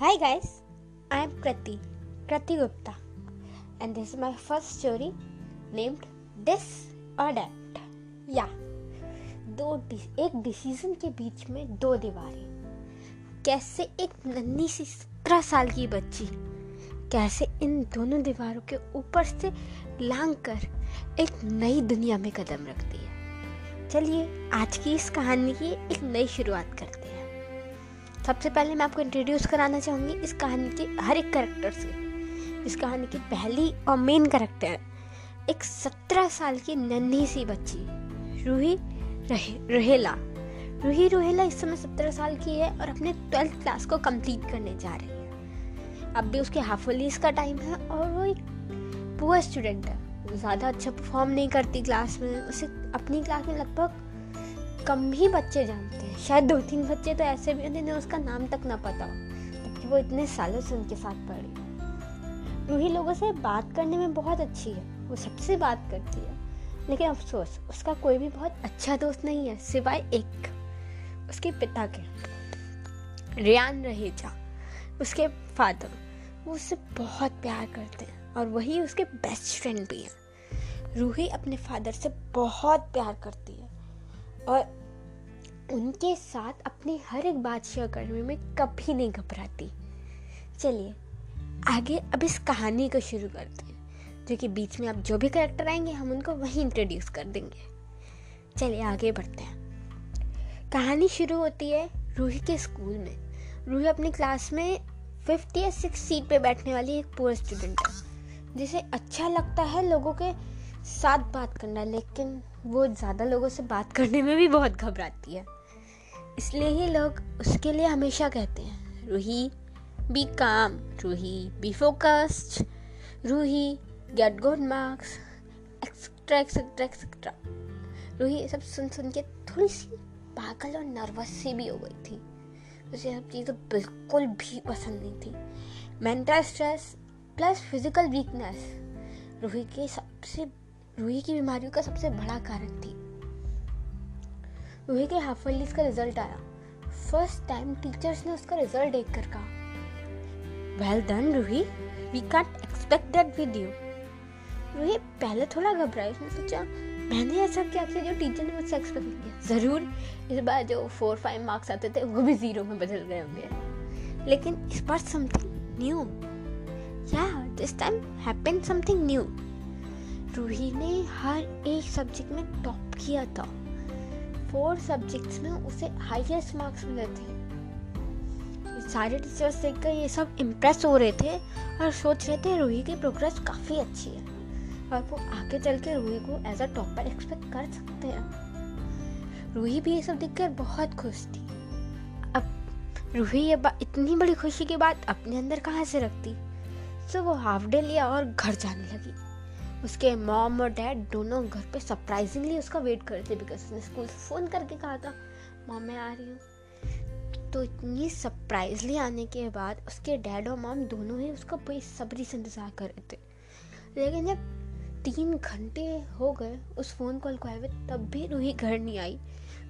Hi guys, I am Krati, Krati Gupta, and this is my first story named That. या दो एक decision के बीच में दो दीवारें। कैसे एक नन्ही सी सत्रह साल की बच्ची कैसे इन दोनों दीवारों के ऊपर से लांग कर एक नई दुनिया में कदम रखती है? चलिए आज की इस कहानी की एक नई शुरुआत करते हैं। सबसे पहले मैं आपको इंट्रोड्यूस कराना चाहूँगी इस कहानी के हर एक करेक्टर से। इस कहानी की पहली और मेन करेक्टर एक सत्रह साल की नन्ही सी बच्ची रूही रहे, रहेला। रूही रोहेला इस समय सत्रह साल की है और अपने ट्वेल्थ क्लास को कंप्लीट करने जा रही है। अब भी उसके हाफ़ होलीज का टाइम है और वो एक पुअर स्टूडेंट है। ज़्यादा अच्छा परफॉर्म नहीं करती क्लास में उसे अपनी क्लास में लगभग कम ही बच्चे जानते हैं। शायद दो तीन बच्चे तो ऐसे भी जिन्हें उसका नाम तक ना पता हो, जबकि वो इतने सालों से उनके साथ पढ़ी रूही लोगों से बात करने में बहुत अच्छी है, वो सबसे बात करती है। लेकिन अफसोस, उसका कोई भी बहुत अच्छा दोस्त नहीं है, सिवाय एक, उसके पिता के। रियान रहेजा, उसके फादर, वो उससे बहुत प्यार करते हैं और वही उसके बेस्ट फ्रेंड भी हैं। रूही अपने फादर से बहुत प्यार करती है। और उनके साथ अपनी हर एक बात शेयर करने में कभी नहीं घबराती। चलिए, आगे अब इस कहानी को शुरू करते हैं, जो कि बीच में आप जो भी करेक्टर आएँगे, हम उनको वहीं इंट्रोड्यूस कर देंगे। चलिए, आगे बढ़ते हैं। कहानी शुरू होती है रूही के स्कूल में। रूही अपनी क्लास में फिफ्थ या सिक्स सीट पे बैठने वाली एक पुअर स्टूडेंट है, जिसे अच्छा लगता है लोगों के साथ बात करना, लेकिन वो ज़्यादा लोगों से बात करने में भी बहुत घबराती है। इसलिए ही लोग उसके लिए हमेशा कहते हैं, Roohi be calm Roohi be focused Roohi get good marks etcetera etcetera etcetera Roohi सब सुन सुन के थोड़ी सी पागल और नर्वस सी भी हो गई थी। उसे सब चीज़ें बिल्कुल भी पसंद नहीं थी। Mental stress plus physical weakness Roohi के सबसे रूही की बीमारियों का सबसे बड़ा कारण थी। रूही के हाफ़ का रिज़ल्ट आया। फ़र्स्ट टाइम टीचर्स ने उसका रिज़ल्ट देख कर कहा। Well done Roohi we can't expect that with you Roohi पहले थोड़ा घबराई उसने सोचा, मैंने ऐसा क्या किया जो टीचर ने मुझसे एक्सपेक्ट किया? ज़रूर, इस बार जो फोर फाइव मार्क्स आते थे, वो भी ज़ीरो में बदल गए होंगे। लेकिन इस बार समथिंग न्यू या this time happen something new Roohi ने हर एक सब्जेक्ट में टॉप किया था। फोर सब्जेक्ट्स में उसे हाईएस्ट मार्क्स मिले थे। सारे टीचर्स देखकर ये सब इम्प्रेस हो रहे थे और सोच रहे थे रूही की प्रोग्रेस काफ़ी अच्छी है। और वो आगे चल के रूही को एज अ टॉपर एक्सपेक्ट कर सकते हैं। रूही भी ये सब देखकर बहुत खुश थी। अब रूही ये बात इतनी बड़ी खुशी की बात अपने अंदर कहाँ से रखती? तो वो हाफ़ डे लिया और घर जाने लगी। उसके मॉम और डैड दोनों घर पे सरप्राइजिंगली उसका वेट कर रहे थे बिकॉज़ उसने स्कूल से फ़ोन करके कहा था मॉम मैं आ रही हूँ। तो इतनी सरप्राइजली आने के बाद उसके डैड और मॉम दोनों ही उसका बेसब्री से इंतज़ार कर रहे थे। लेकिन जब तीन घंटे हो गए उस फ़ोन कॉल को आए हुए, तब भी रूही घर नहीं आई।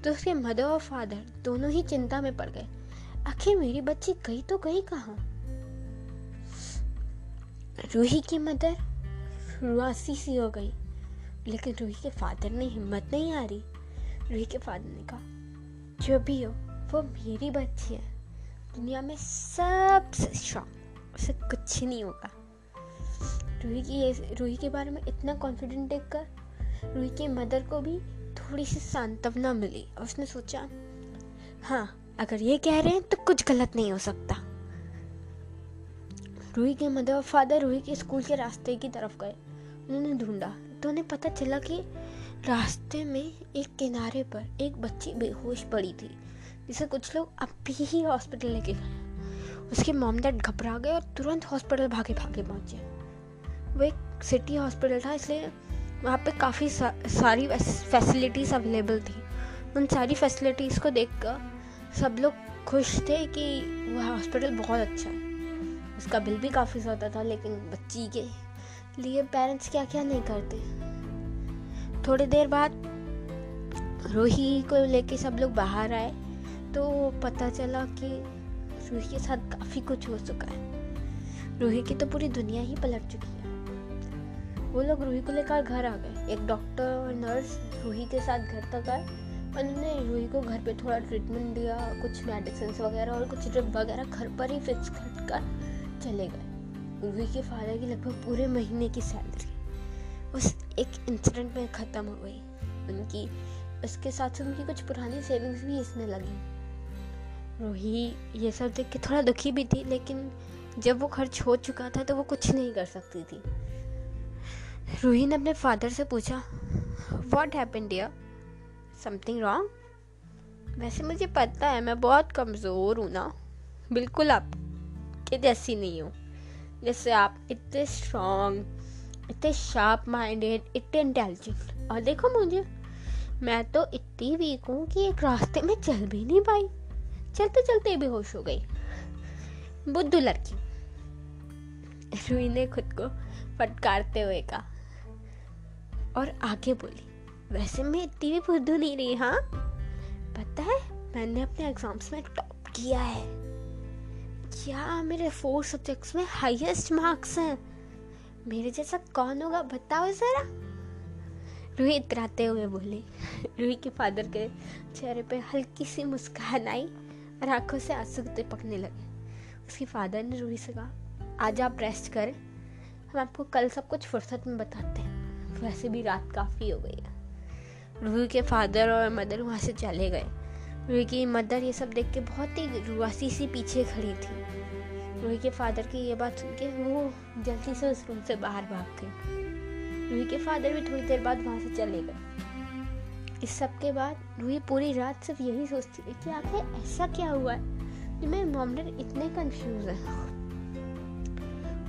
तो उसके मदर और फादर दोनों ही चिंता में पड़ गए। आखिर मेरी बच्ची गई तो गई कहाँ? रूही की मदर रुआसी सी हो गई। लेकिन रूही के फादर ने हिम्मत नहीं आ रही रूही के फादर ने कहा, जो भी हो, वो मेरी बच्ची है। दुनिया में सबसे स्ट्रॉन्ग उसे कुछ नहीं होगा। रूही की रूही के बारे में इतना कॉन्फिडेंट देखकर, रूही के मदर को भी थोड़ी सी सांत्वना मिली। और उसने सोचा हाँ अगर ये कह रहे हैं तो कुछ गलत नहीं हो सकता। रूही के मदर और फादर रूही के स्कूल के रास्ते की तरफ़ गए। उन्होंने ढूंढा तो उन्हें पता चला कि रास्ते में एक किनारे पर एक बच्ची बेहोश पड़ी थी जिसे कुछ लोग अभी ही हॉस्पिटल लेके गए। उसके मॉम डैड घबरा गए और तुरंत हॉस्पिटल भागे भागे पहुँचे। वो एक सिटी हॉस्पिटल था इसलिए वहाँ पे काफ़ी सा, सारी फैसिलिटीज़ अवेलेबल थी। उन सारी फैसिलिटीज़ को देखकर सब लोग खुश थे कि वह हॉस्पिटल बहुत अच्छा है। उसका बिल भी काफ़ी ज़्यादा था लेकिन बच्ची के लिए पेरेंट्स क्या क्या नहीं करते? थोड़ी देर बाद रूही को लेके सब लोग बाहर आए तो पता चला कि रूही के साथ काफ़ी कुछ हो चुका है। रूही की तो पूरी दुनिया ही पलट चुकी है। वो लोग रूही को लेकर घर आ गए। एक डॉक्टर और नर्स रूही के साथ घर तक आए। उन्होंने रूही को घर पे थोड़ा ट्रीटमेंट दिया, कुछ मेडिसिन वगैरह और कुछ ड्रिप वगैरह घर पर ही फिक्स कर चले गए। रूही के फादर की लगभग पूरे महीने की सैलरी उस एक इंसिडेंट में ख़त्म हो गई। उनकी, उसके साथ उनकी कुछ पुरानी सेविंग्स भी इसमें लगी। रूही ये सब देख के थोड़ा दुखी भी थी, लेकिन जब वो खर्च हो चुका था तो वो कुछ नहीं कर सकती थी। रूही ने अपने फादर से पूछा what happen dear something wrong वैसे मुझे पता है, मैं बहुत कमज़ोर हूँ ना। बिल्कुल आपके जैसी नहीं हूँ। जैसे आप इतने स्ट्रॉन्ग इतने शार्प माइंडेड इतने इंटेलिजेंट और देखो मुझे, मैं तो इतनी वीक हूँ कि एक रास्ते में चल भी नहीं पाई। चलते चलते बेहोश हो गई। बुद्धू लड़की। रुई ने खुद को फटकारते हुए कहा। और आगे बोली, वैसे मैं इतनी भी बुद्धू नहीं रही हाँ? पता है, मैंने अपने एग्ज़ाम्स में टॉप किया है। क्या मेरे फोर सब्जेक्ट्स में हाईएस्ट मार्क्स हैं? मेरे जैसा कौन होगा, बताओ ज़रा। रूही इतराते हुए बोली रूही के फादर के चेहरे पे हल्की सी मुस्कान आई और आँखों से आँसू पकने लगे। उसके फादर ने रूही से कहा, आज आप रेस्ट करें, हम आपको कल सब कुछ फुर्सत में बताते हैं। वैसे भी रात काफ़ी हो गई है। रूही के फादर और मदर वहाँ से चले गए। रूही की मदर ये सब देख के बहुत ही रुआसी सी पीछे खड़ी थी। रूही के फादर की ये बात सुन के वो जल्दी से उस रूम से बाहर भाग गई। रूही के फादर भी थोड़ी देर बाद वहाँ से चले गए। इस सब के बाद रूही पूरी रात सिर्फ़ यही सोचती थी कि आखिर ऐसा क्या हुआ है कि मेरे मॉम इतने कंफ्यूज हैं।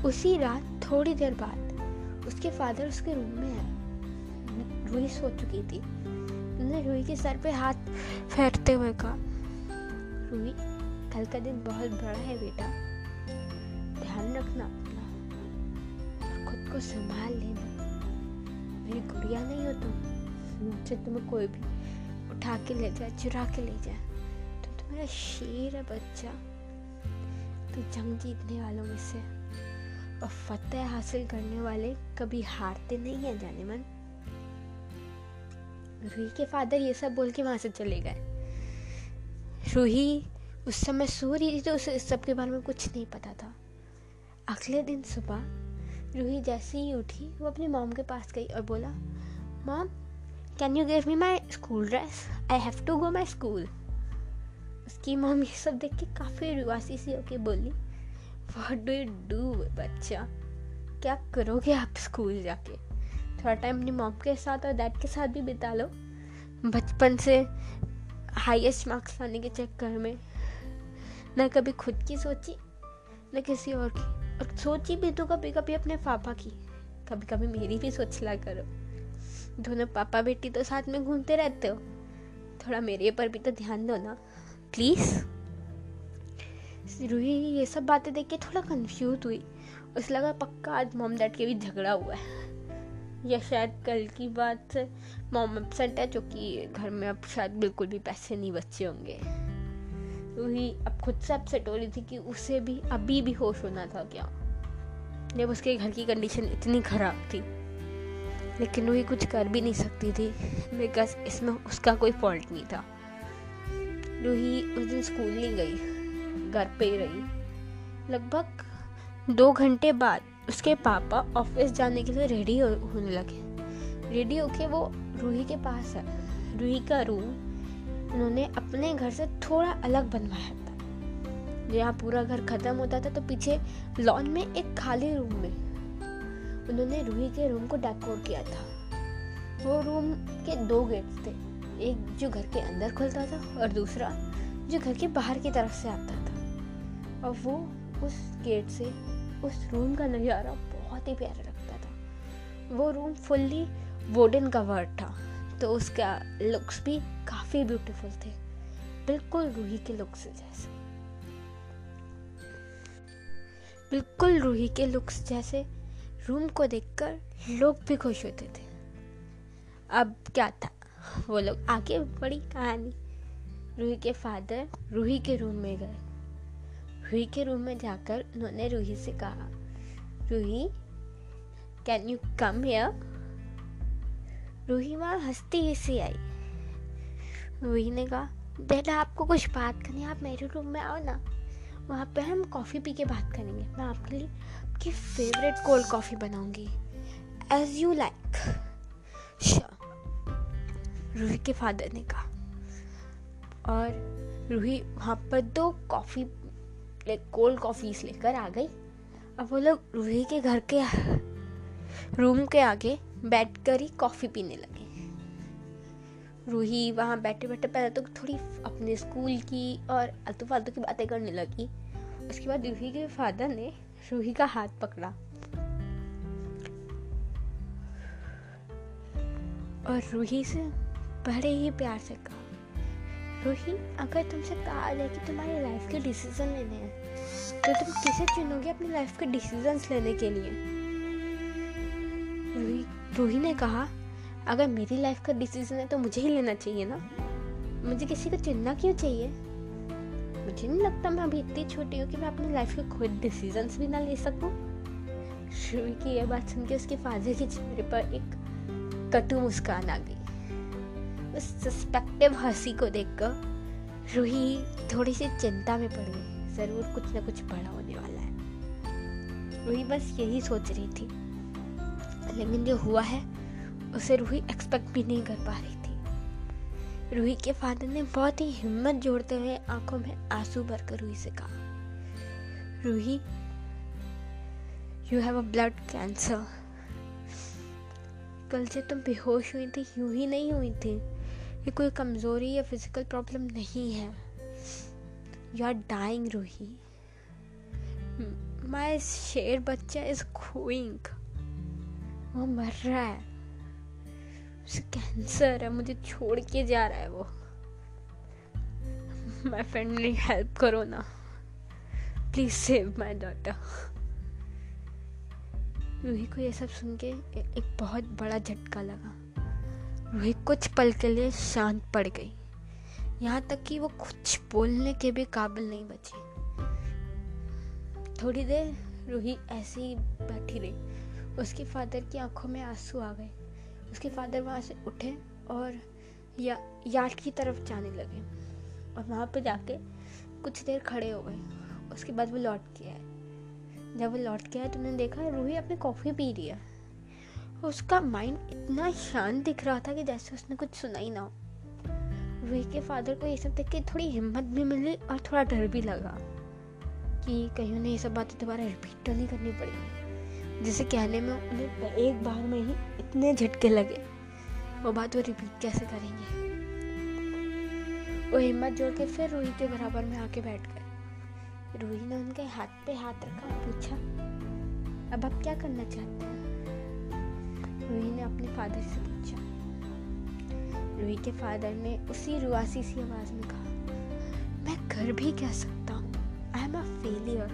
उसी रात थोड़ी देर बाद उसके फादर उसके रूम में आए। रूही सो चुकी थी। उन्होंने रूही के सर पे हाथ फेरते हुए कहा रूही कल का दिन बहुत बड़ा है बेटा। ध्यान रखना अपना और खुद को संभाल लेना। मेरी गुड़िया नहीं हो तुम मुझसे तुम्हें कोई भी उठा के ले जाए, चुरा के ले जाए। तुम तो मेरा शेर है बच्चा। तू जंग जीतने वालों में से और फतेह हासिल करने वाले कभी हारते नहीं हैं, जाने मन। रूही के फादर ये सब बोल के वहाँ से चले गए। रूही, उस समय सो रही थी तो उसे, इस सब के बारे में कुछ नहीं पता था। अगले दिन सुबह रूही जैसे ही उठी, वो अपनी मॉम के पास गई और बोला, mom can you give me my school dress I have to go my school उसकी मॉम ये सब देख के काफ़ी रुआसी सी होके बोली वॉट डू यू डू बच्चा? क्या करोगे आप स्कूल जाके? थोड़ा टाइम अपनी मॉम के साथ और डैड के साथ भी बिता लो। बचपन से हाईएस्ट मार्क्स लाने के चक्कर में। न कभी खुद की सोची, न किसी और की। और सोची भी तो कभी कभी अपने पापा की। कभी कभी मेरी भी सोच ला करो। दोनों पापा बेटी तो साथ में घूमते रहते हो। थोड़ा मेरे पर भी तो ध्यान दो ना। प्लीज़ रूही ये सब बातें देख के थोड़ा कंफ्यूज हुई। उसे लगा पक्का आज मॉम डैड के भी झगड़ा हुआ है। या शायद कल की बात मॉम एबसेंट है, जो कि घर में अब शायद बिल्कुल भी पैसे नहीं बचे होंगे। रूही अब खुद से अपसेट हो रही थी कि उसे भी, अभी भी होश होना था क्या? जब उसके घर की कंडीशन इतनी ख़राब थी। लेकिन रूही कुछ कर भी नहीं सकती थी बिकॉज़ इसमें उसका कोई फॉल्ट नहीं था। रूही उस दिन स्कूल नहीं गई, घर पे ही रही। लगभग दो घंटे बाद उसके पापा ऑफ़िस जाने के लिए रेडी हो, होने लगे रेडी होके वो रूही के पास है। रूही का रूम उन्होंने अपने घर से थोड़ा अलग बनवाया था। जहाँ पूरा घर खत्म होता था तो पीछे लॉन में एक खाली रूम में उन्होंने रूही के रूम को डेकोर किया था। वो रूम के दो गेट्स थे एक जो घर के अंदर खुलता था और दूसरा जो घर के बाहर की तरफ़ से आता था। और वो उस गेट से उस रूम का नज़ारा बहुत ही प्यारा लगता था। वो रूम फुल्ली वुडन कवर्ड था तो उसका लुक्स भी काफ़ी ब्यूटीफुल थे। बिल्कुल रूही के लुक्स जैसे। बिल्कुल रूही के लुक्स जैसे रूम को देखकर लोग भी खुश होते थे। अब क्या था? वो लोग आगे बड़ी कहानी। रूही के फादर रूही के रूम में गए। रूही के रूम में जाकर उन्होंने रूही से कहा Roohi can you come here Roohi वहाँ हंसती हँसी आई। रूही ने कहा डेडा आपको कुछ बात करनी है, आप मेरे रूम में आओ ना। वहाँ पे हम कॉफ़ी पी के बात करेंगे। मैं आपके लिए आपकी फेवरेट कोल्ड कॉफ़ी बनाऊँगी। एज यू लाइक रूही के फादर ने कहा। और रूही वहाँ पर दो कॉफ़ी कोल्ड कॉफ़ीज लेकर आ गई। अब वो लोग रूही के घर के रूम के आगे बैठ कर ही कॉफ़ी पीने लगे। रूही वहाँ बैठे बैठे पहले तो थोड़ी अपने स्कूल की और आलतू फालतू की बातें करने लगी। उसके बाद रूही के फादर ने रूही का हाथ पकड़ा। और रूही से बड़े ही प्यार से कहा रूही अगर तुमसे कहा जाए कि तुम्हारी लाइफ के डिसीज़न लेने हैं तो तुम किसे चुनोगे अपनी लाइफ के डिसीजंस लेने के लिए? रूही ने कहा, अगर मेरी लाइफ का डिसीज़न है तो मुझे ही लेना चाहिए ना? मुझे किसी को चुनना क्यों चाहिए? मुझे नहीं लगता मैं अभी इतनी छोटी हूँ कि मैं अपनी लाइफ के खुद डिसीजंस भी ना ले सकूँ। रूही की यह बात सुन के उसके फादर के चेहरे पर एक कटु मुस्कान आ गई। उस सस्पेक्टिव हँसी को देखकर रूही थोड़ी सी चिंता में पड़। गई ज़रूर कुछ ना कुछ बड़ा होने वाला है। रूही बस यही सोच रही थी। लेकिन जो हुआ है, उसे रूही एक्सपेक्ट भी नहीं कर पा रही थी। रूही के फादर ने बहुत ही हिम्मत जोड़ते हुए आँखों में आँसू भरकर रूही से कहा, Roohi you have a blood cancer कल से तुम बेहोश हुई थी, यूँ ही नहीं हुई थी। ये कोई कमज़ोरी या फ़िज़िकल प्रॉब्लम नहीं है। You are dying Roohi my शेर बच्चा इज़ खोइंग वो मर रहा है। उसे कैंसर है। मुझे छोड़ के जा रहा है वो। माई फ्रेंड मेरी हेल्प करो ना। Please save my daughter Roohi को ये सब सुन के एक बहुत बड़ा झटका लगा। रूही कुछ पल के लिए शांत पड़ गई। यहाँ तक कि वो कुछ बोलने के भी काबिल नहीं बची। थोड़ी देर रूही ऐसे ही बैठी रही। उसके फादर की आँखों में आँसू आ गए। उसके फादर वहाँ से उठे और या, यार्ड की तरफ़ जाने लगे। और वहाँ पे जाके कुछ देर खड़े हो गए। उसके बाद वो लौट के आए। जब वो लौट के आए तो उन्होंने देखा रूही अपनी कॉफ़ी पी रही है। उसका माइंड इतना शांत दिख रहा था कि जैसे उसने कुछ सुना ही ना हो। रूही के फादर को ये सब देख के थोड़ी हिम्मत भी मिली और थोड़ा डर भी लगा कि कहीं उन्हें ये सब बातें दोबारा रिपीट तो नहीं करनी पड़ेगी जैसे कहने में उन्हें एक बार में ही इतने झटके लगे। वो बात वो रिपीट कैसे करेंगे? वो हिम्मत जोड़ के फिर रूही के बराबर में आके बैठ गए। रूही ने उनके हाथ पे हाथ रखा और पूछा, अब आप क्या करना चाहते हैं? रूही ने अपने फादर से पूछा। रूही के फादर ने उसी रुआसी सी आवाज़ में कहा, मैं कर भी क्या सकता हूँ। आई एम अ फेलियर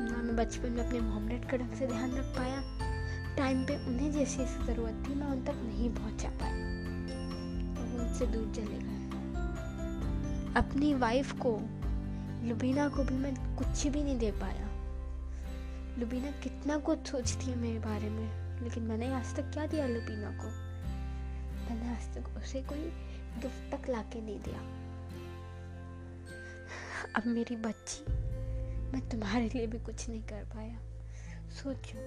ना मैं बचपन में अपने मोम डैड का ढंग से ध्यान रख पाया। टाइम पे उन्हें जैसी जैसी ज़रूरत थी, मैं उन तक नहीं पहुँचा पाया वो उनसे दूर चले गए। अपनी वाइफ को, लुबीना को भी मैं कुछ भी नहीं दे पाया। लुबीना कितना कुछ सोचती है मेरे बारे में। लेकिन मैंने आज तक क्या दिया लुबीना को? मैंने आज तक उसे कोई गिफ्ट तक ला के नहीं दिया। अब मेरी बच्ची, मैं तुम्हारे लिए भी कुछ नहीं कर पाया। सोचो,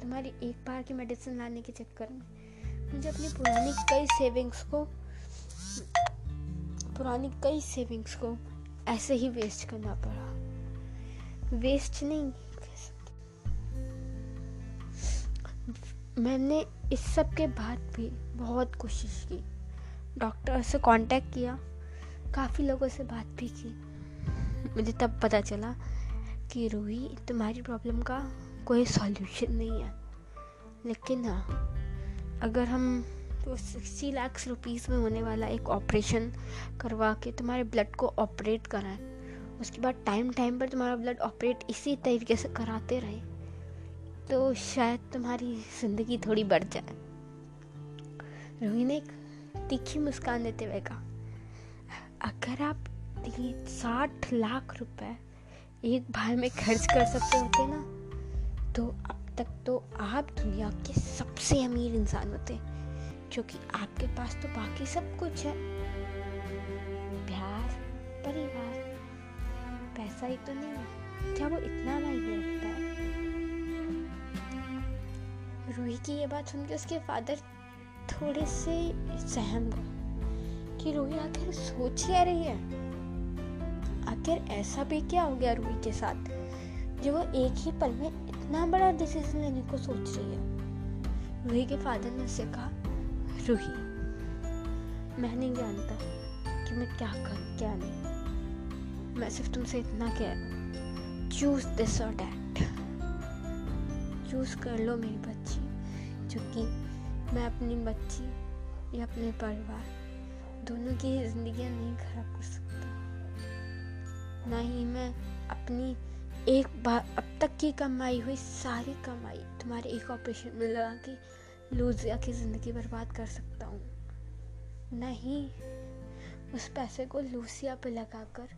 तुम्हारी एक बार की मेडिसिन लाने के चक्कर में मुझे अपनी पुरानी कई सेविंग्स को, पुरानी कई सेविंग्स को ऐसे ही वेस्ट करना पड़ा। वेस्ट नहीं मैंने इस सब के बाद भी बहुत कोशिश की। डॉक्टर से कांटेक्ट किया। काफ़ी लोगों से बात भी की। मुझे तब पता चला कि रूही, तुम्हारी प्रॉब्लम का कोई सॉल्यूशन नहीं है। लेकिन हाँ अगर हम तो सिक्सटी लाख रुपीज़ में होने वाला एक ऑपरेशन करवा के तुम्हारे ब्लड को ऑपरेट कराएँ, उसके बाद टाइम टाइम पर तुम्हारा ब्लड ऑपरेट इसी तरीके से कराते रहे तो शायद तुम्हारी ज़िंदगी थोड़ी बढ़ जाए। रोही ने एक तीखी मुस्कान देते हुए कहा, अगर आप साठ लाख रुपए एक बार में खर्च कर सकते होते ना तो अब तक तो आप दुनिया के सबसे अमीर इंसान होते क्योंकि आपके पास तो बाकी सब कुछ है। प्यार, परिवार, पैसा ही तो नहीं है क्या वो इतना मायने रखता है? रूही की ये बात सुन के उसके फादर थोड़े से सहम गए कि रूही आखिर सोच क्या रही है? आखिर ऐसा भी क्या हो गया रूही के साथ जो वो एक ही पल में इतना बड़ा डिसीज़न लेने को सोच रही है? रूही के फादर ने उससे कहा, रूही, मैं नहीं जानता कि मैं क्या करूँ, क्या नहीं। मैं सिर्फ़ तुमसे इतना कह रहा चूज़ दिस और डैट चूज़ कर लो मेरी बच्ची क्योंकि मैं अपनी बच्ची या अपने परिवार दोनों की ज़िंदगी नहीं खराब कर सकता। ना ही मैं अपनी एक बार अब तक की कमाई हुई सारी कमाई तुम्हारे एक ऑपरेशन में लगा के लूजिया की ज़िंदगी बर्बाद कर सकता हूँ। नहीं उस पैसे को लूसिया पे लगाकर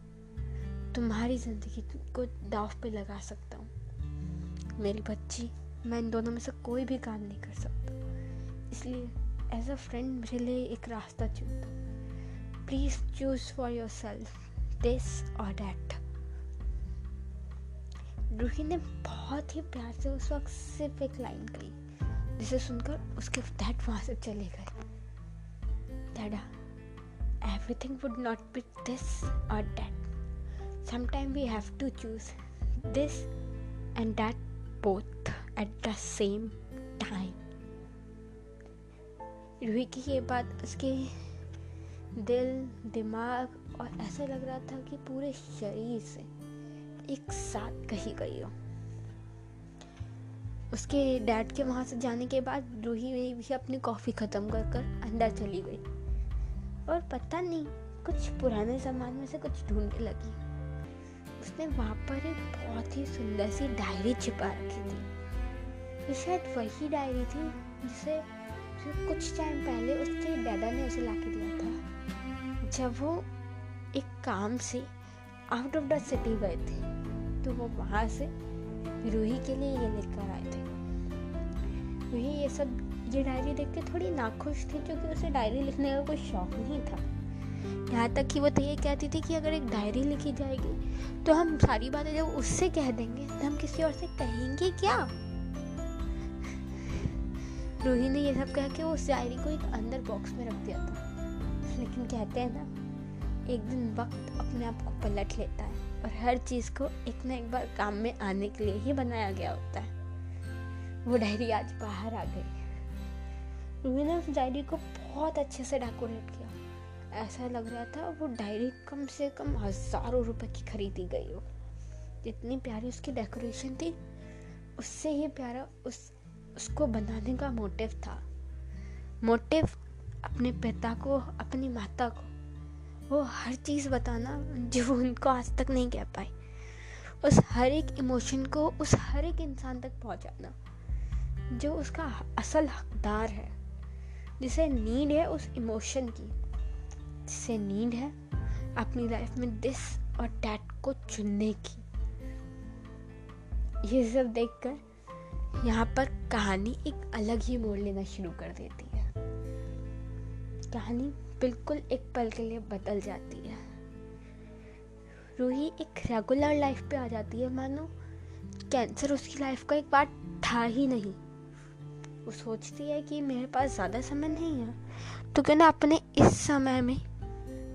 तुम्हारी ज़िंदगी को दाव पे लगा सकता हूँ। मेरी बच्ची मैं इन दोनों में से कोई भी काम नहीं कर सकता। इसलिए एज अ फ्रेंड मेरे लिए एक रास्ता चुन please choose for yourself this और डैट रूही ने बहुत ही प्यार से उस वक्त सिर्फ़ एक लाइन कही, जिसे सुनकर उसके डैड वहाँ से चले गए। Dada everything would not be this और that. Sometimes we have to choose this and that both. At the same time Roohi की बात उसके दिल, दिमाग और ऐसा लग रहा था कि पूरे शरीर से एक साथ कही गई हो। उसके डैड के वहाँ से जाने के बाद रूही भी अपनी कॉफ़ी ख़त्म कर कर अंदर चली गई। और पता नहीं, कुछ पुराने ज़माने में से कुछ ढूँढने लगी। उसने वहाँ पर एक बहुत ही सुंदर सी डायरी छिपा रखी थी। ये शायद वही डायरी थी जिसे जो कुछ टाइम पहले उसके डैडा ने उसे ला के दिया था। जब वो एक काम से आउट ऑफ़ द सिटी गए थे तो वो वहाँ से रूही के लिए ये लेकर आए थे। रूही, ये सब, ये डायरी देख के थोड़ी नाखुश थी, क्योंकि उसे डायरी लिखने का कोई शौक नहीं था। यहाँ तक कि वो तो ये कहती थी कि अगर एक डायरी लिखी जाएगी तो हम सारी बातें जब उससे कह देंगे तो हम किसी और से कहेंगे क्या? रूही ने ये सब कह के उस डायरी को एक अंदर बॉक्स में रख दिया था। लेकिन कहते हैं ना, एक दिन वक्त अपने आप को पलट लेता है और हर चीज़ को एक ना एक बार काम में आने के लिए ही बनाया गया होता है। वो डायरी आज बाहर आ गई। रूबी ने उस डायरी को बहुत अच्छे से डेकोरेट किया। ऐसा लग रहा था वो डायरी कम से कम हज़ारों रुपए की खरीदी गई हो। जितनी प्यारी उसकी डेकोरेशन थी, उससे ही प्यारा उस उसको बनाने का मोटिव था। मोटिव अपने पिता को, अपनी माता को। वो हर चीज़ बताना जो उनको आज तक नहीं कह पाई। उस हर एक इमोशन को, उस हर एक इंसान तक पहुंचाना, जो उसका असल हकदार है, जिसे नीड है उस इमोशन की, जिसे नीड है अपनी लाइफ में दिस और डैट को चुनने की। ये सब देखकर यहाँ पर कहानी एक अलग ही मोड़ लेना शुरू कर देती है। कहानी बिल्कुल एक पल के लिए बदल जाती है। रूही एक रेगुलर लाइफ पे आ जाती है, मानो। कैंसर उसकी लाइफ का एक पार्ट था ही नहीं। वो सोचती है कि मेरे पास ज़्यादा समय नहीं है तो क्यों ना अपने इस समय में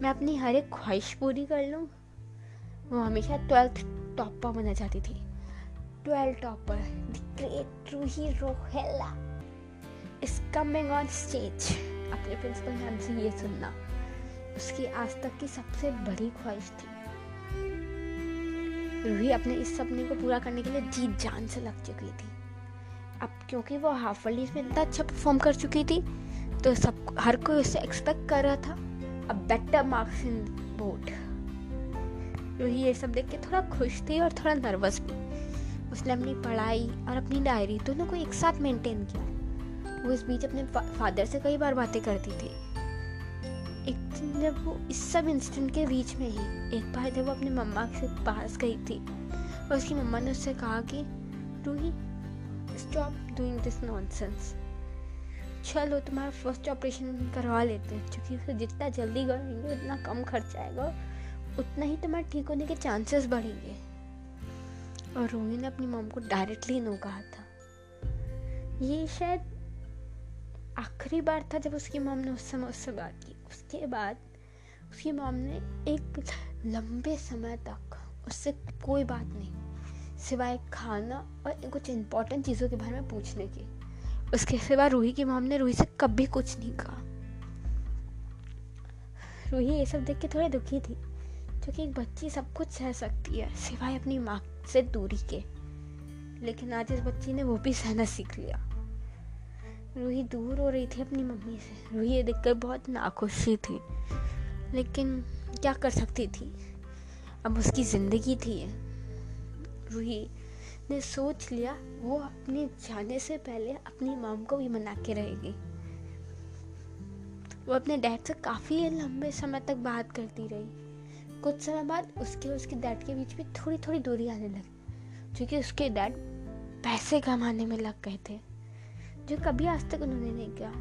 मैं अपनी हर एक ख्वाहिश पूरी कर लूँ। वो हमेशा ट्वेल्थ टॉपर बनना चाहती थी। Twelfth topper the great Roohi Rohela is coming on stage अपने प्रिंसिपल मैम से ये सुनना। उसकी आज तक की सबसे बड़ी ख्वाहिश थी। रूही अपने इस सपने को पूरा करने के लिए जीत जान से लग चुकी थी। अब क्योंकि वो हाफ़ वर्ल्ड में इतना अच्छा परफॉर्म कर चुकी थी तो सब, हर कोई उससे एक्सपेक्ट कर रहा था। अब better marks in board Roohi ये सब देख के थोड़ा खुश थी और थोड़ा नर्वस भी। उसने अपनी पढ़ाई और अपनी डायरी दोनों को एक साथ मेंटेन किया। वो इस बीच अपने फादर से कई बार बातें करती थी। एक दिन जब वो इस सब इंसिडेंट के बीच में ही, एक बार जब वो अपने मम्मा के पास गई थी, और उसकी मम्मा ने उससे कहा कि, Roohi stop doing this nonsense चलो तुम्हारा फ़र्स्ट ऑपरेशन करवा लेते हैं, क्योंकि उसे जितना जल्दी करेंगे, उतना कम खर्च आएगा उतना ही तुम्हारे ठीक होने के चांसेस बढ़ेंगे. और रोही ने अपनी मॉम को डायरेक्टली नो कहा था। ये शायद आखिरी बार था जब उसकी मॉम ने उस समय उससे बात की। उसके बाद उसकी मॉम ने एक लंबे समय तक उससे कोई बात नहीं, सिवाय खाना और कुछ इम्पोर्टेंट चीज़ों के बारे में पूछने की। उसके सिवा रूही की मॉम ने रूही से कभी कुछ नहीं कहा। रूही ये सब देख के थोड़ी दुखी थी, क्योंकि एक बच्ची सब कुछ सह सकती है, सिवाय अपनी माँ से दूरी के। लेकिन आज इस बच्ची ने वो भी सहना सीख लिया। रूही दूर हो रही थी अपनी मम्मी से। रूही ये देखकर बहुत नाखुशी थी। लेकिन क्या कर सकती थी? अब उसकी ज़िंदगी थी रूही ने सोच लिया, वो अपने जाने से पहले अपनी मॉम को भी मना के रहेगी। वो अपने डैड से काफ़ी लंबे समय तक बात करती रही। कुछ समय बाद उसके उसके डैड के बीच में थोड़ी थोड़ी दूरी आने लगी, क्योंकि उसके डैड पैसे कमाने में लग गए थे, जो कभी आज तक उन्होंने नहीं किया।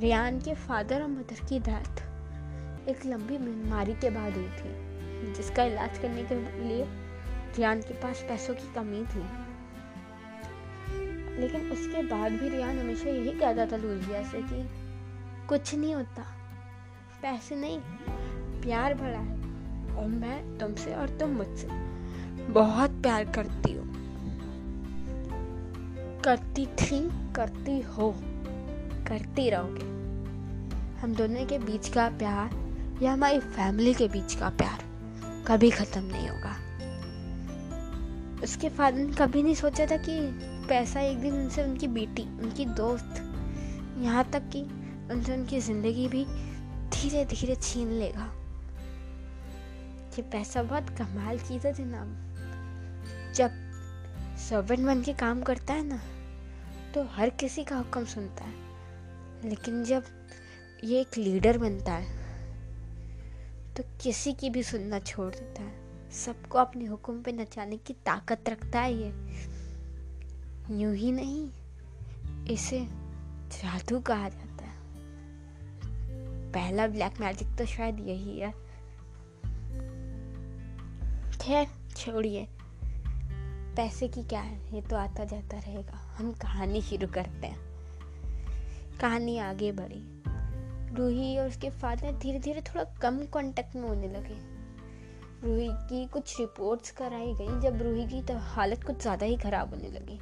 रियान के फादर और मदर की डेथ एक लंबी बीमारी के बाद हुई थी, जिसका इलाज करने के लिए रियान के पास पैसों की कमी थी। लेकिन उसके बाद भी रियान हमेशा यही कहता था लूजिया से कि कुछ नहीं होता, पैसे नहीं प्यार बड़ा है और मैं तुमसे और तुम मुझसे बहुत प्यार करती हूँ। करती थी, करती हो, करती रहोगे। हम दोनों के बीच का प्यार या हमारी फैमिली के बीच का प्यार कभी ख़त्म नहीं होगा। उसके फादर ने कभी नहीं सोचा था कि पैसा एक दिन उनसे उनकी बेटी, उनकी दोस्त, यहाँ तक कि उनसे उनकी ज़िंदगी भी धीरे धीरे छीन लेगा। ये पैसा बहुत कमाल चीज़ है जनाब। जब सर्वेंट बन के काम करता है ना तो हर किसी का हुक्म सुनता है। लेकिन जब ये एक लीडर बनता है तो किसी की भी सुनना छोड़ देता है। सबको अपने हुक्म पे नचाने की ताकत रखता है ये। यूँ ही नहीं, इसे जादू कहा जाता है। पहला ब्लैक मैजिक तो शायद यही है। खैर छोड़िए। पैसे की क्या है? ये तो आता जाता रहेगा। हम कहानी शुरू करते हैं। कहानी आगे बढ़ी। रूही और उसके फादर धीरे धीरे थोड़ा कम कांटेक्ट में होने लगे। रूही की कुछ रिपोर्ट्स कराई गई। जब रूही की तो हालत कुछ ज़्यादा ही ख़राब होने लगी।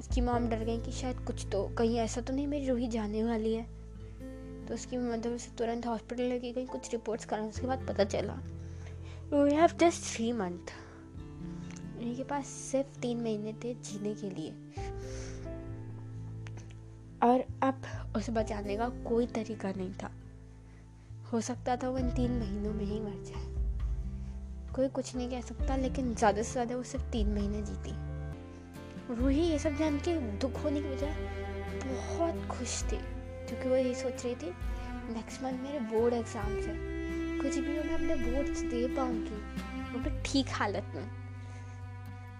उसकी मॉम डर गई कि शायद कुछ तो कहीं ऐसा तो नहीं, मेरी रूही जाने वाली है। तो उसकी मदर उसे तुरंत हॉस्पिटल लेके गई। कुछ रिपोर्ट्स कराई उसके बाद पता चला। We have just three month उनके पास सिर्फ़ तीन महीने थे जीने के लिए। और अब उसे बचाने का कोई तरीका नहीं था। हो सकता था वो इन तीन महीनों में ही मर जाए। कोई कुछ नहीं कह सकता, लेकिन ज़्यादा से ज़्यादा वो सिर्फ़ तीन महीने जीती। रूही ये सब जान के दुख होने की बजाय बहुत खुश थी, क्योंकि वो यही सोच रही थी नेक्स्ट मंथ मेरे बोर्ड एग्ज़ाम्स है। कुछ भी मैं अपने बोर्ड्स दे पाऊँगी। भी ठीक हालत में।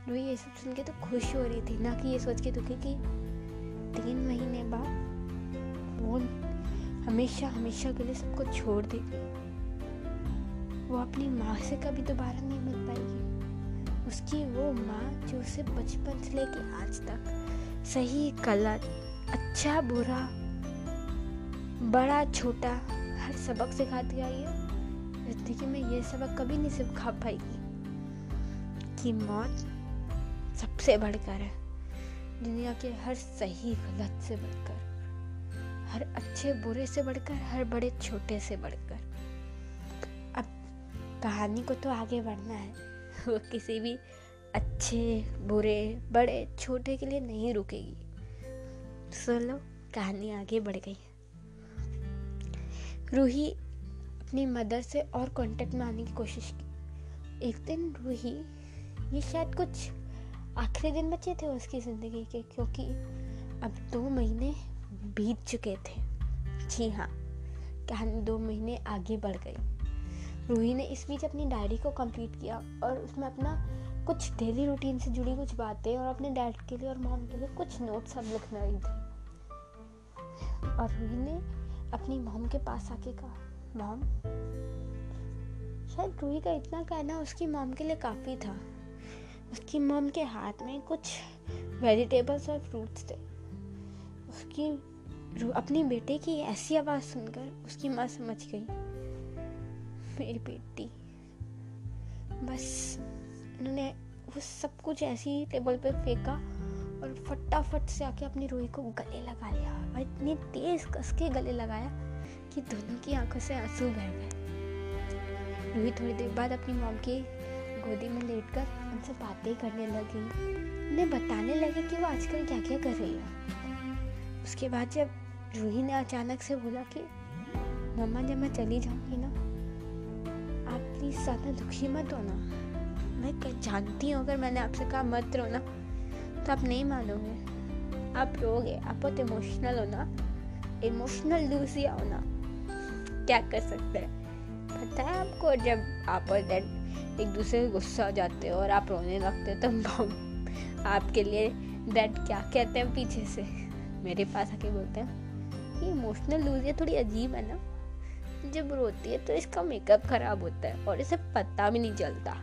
रूही ये सब सुन के तो खुश हो रही थी, ना कि ये सोच के दुखी कि तीन महीने बाद वो हमेशा हमेशा के लिए सबको छोड़ देगी वो अपनी माँ से कभी दोबारा नहीं मिल पाएगी। उसकी वो माँ जो उसे बचपन से लेके आज तक सही, गलत अच्छा बुरा, बड़ा, छोटा, हर सबक सिखाती आई है ज़िंदगी में ये सबक कभी नहीं सिखा पाएगी कि मौत सबसे बढ़कर है। दुनिया के हर सही, गलत से बढ़कर, हर अच्छे, बुरे से बढ़कर, हर बड़े, छोटे से बढ़कर। अब कहानी को तो आगे बढ़ना है। वो किसी भी अच्छे, बुरे, बड़े, छोटे के लिए नहीं रुकेगी। सुन लो, कहानी आगे बढ़ गई। रूही अपनी मदर से और कांटेक्ट में आने की कोशिश की। एक दिन रूही ये शायद कुछ आखिरी दिन बचे थे उसकी ज़िंदगी के, क्योंकि अब दो महीने बीत चुके थे। जी हाँ कहानी दो महीने आगे बढ़ गई रूही ने इस बीच अपनी डायरी को कंप्लीट किया और उसमें अपना कुछ डेली रूटीन से जुड़ी कुछ बातें और अपने डैड के लिए और मॉम के लिए कुछ नोट्स सब लिख रही थी। और रूही ने अपनी मॉम के पास आके कहा मॉम। शायद रूही का इतना कहना उसकी मॉम के लिए काफ़ी था। उसकी मॉम के हाथ में कुछ वेजिटेबल्स और फ्रूट्स थे। उसकी अपनी बेटे की ऐसी आवाज़ सुनकर उसकी माँ समझ गई, मेरी बेटी, बस उन्होंने वो सब कुछ ऐसे टेबल पे फेंका और फटाफट से आके अपनी रूही को गले लगा लिया और इतनी तेज कस के गले लगाया कि दोनों की आँखों से आँसू बह गए। रूही थोड़ी देर बाद अपनी मॉम की गोदी में लेटकर उनसे बातें करने लगी। उन्हें बताने लगे कि वो आजकल क्या क्या कर रही है। उसके बाद जब रूही ने अचानक से बोला कि, मम्मा, जब मैं चली जाऊँगी ना, आप प्लीज़ ज़्यादा दुखी मत होना। मैं जानती हूँ, अगर मैंने आपसे कहा मत रो ना तो आप नहीं मानोगे। आप रोगे आप बहुत इमोशनल हो ना। इमोशनल लूजिया हो ना। क्या कर सकते हैं? पता है आपको, जब आप और डैड एक दूसरे से गुस्सा हो जाते हो और आप रोने लगते हो तो आपके लिए डैड क्या कहते हैं पीछे से? मेरे पास आके बोलते हैं, ये इमोशनल लूजिया थोड़ी अजीब है ना? जब रोती है तो इसका मेकअप खराब होता है और इसे पता भी नहीं चलता.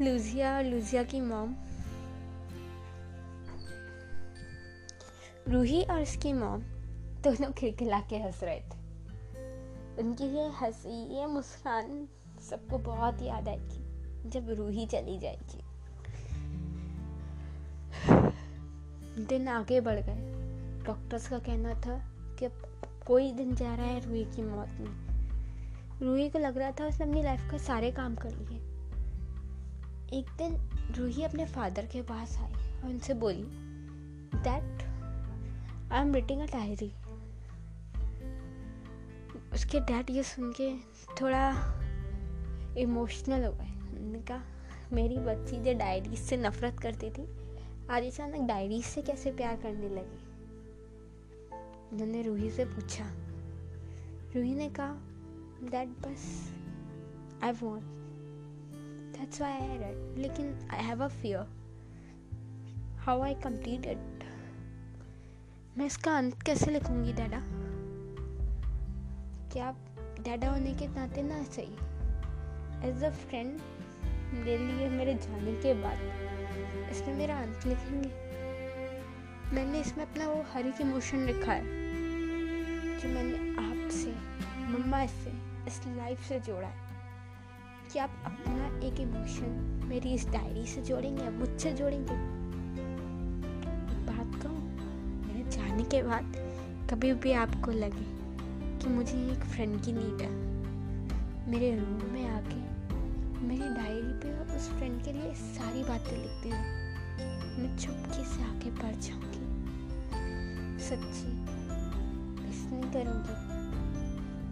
लूजिया और लूजिया की मॉम रूही और उसकी मॉम दोनों खिलखिला के हंस रहे थे उनकी ये हँसी ये मुस्कान सबको बहुत याद आएगी जब रूही चली जाएगी दिन आगे बढ़ गए डॉक्टर्स का कहना था कि अब कोई दिन जा रहा है रूही की मौत में रूही को लग रहा था उसने अपनी लाइफ का सारे काम कर लिए एक दिन रूही अपने फादर के पास आई और उनसे बोली that I am writing a diary उसके डैड ये सुन के थोड़ा इमोशनल हो गए उन्होंने कहा, मेरी बच्ची जो डायरी से नफरत करती थी, आज अचानक डायरी से कैसे प्यार करने लगी उन्होंने रूही से पूछा रूही ने कहा दैट बस I want That's why I read. लेकिन I have a fear. How I complete it. मैं इसका अंत कैसे लिखूँगी, डैडा क्या आप डैडा होने के नाते ना सही। एज अ फ्रेंड मेरे लिए, मेरे जाने के बाद, इसमें मेरा अंत लिखेंगे। मैंने इसमें अपना वो हर एक इमोशन लिखा है, जो मैंने आपसे मम्मा से, इस लाइफ से जोड़ा है। कि आप अपना एक इमोशन मेरी इस डायरी से जोड़ेंगे मुझसे जोड़ेंगे। बात कहूँ मेरे जाने के बाद, कभी भी आपको लगे। कि मुझे एक फ्रेंड की नीड है। मेरे रूम में आके, मेरी डायरी पे उस फ्रेंड के लिए सारी बातें लिखती हूँ। मैं चुपके से आके पढ़ जाऊँगी। सच्ची मिस नहीं करूँगी।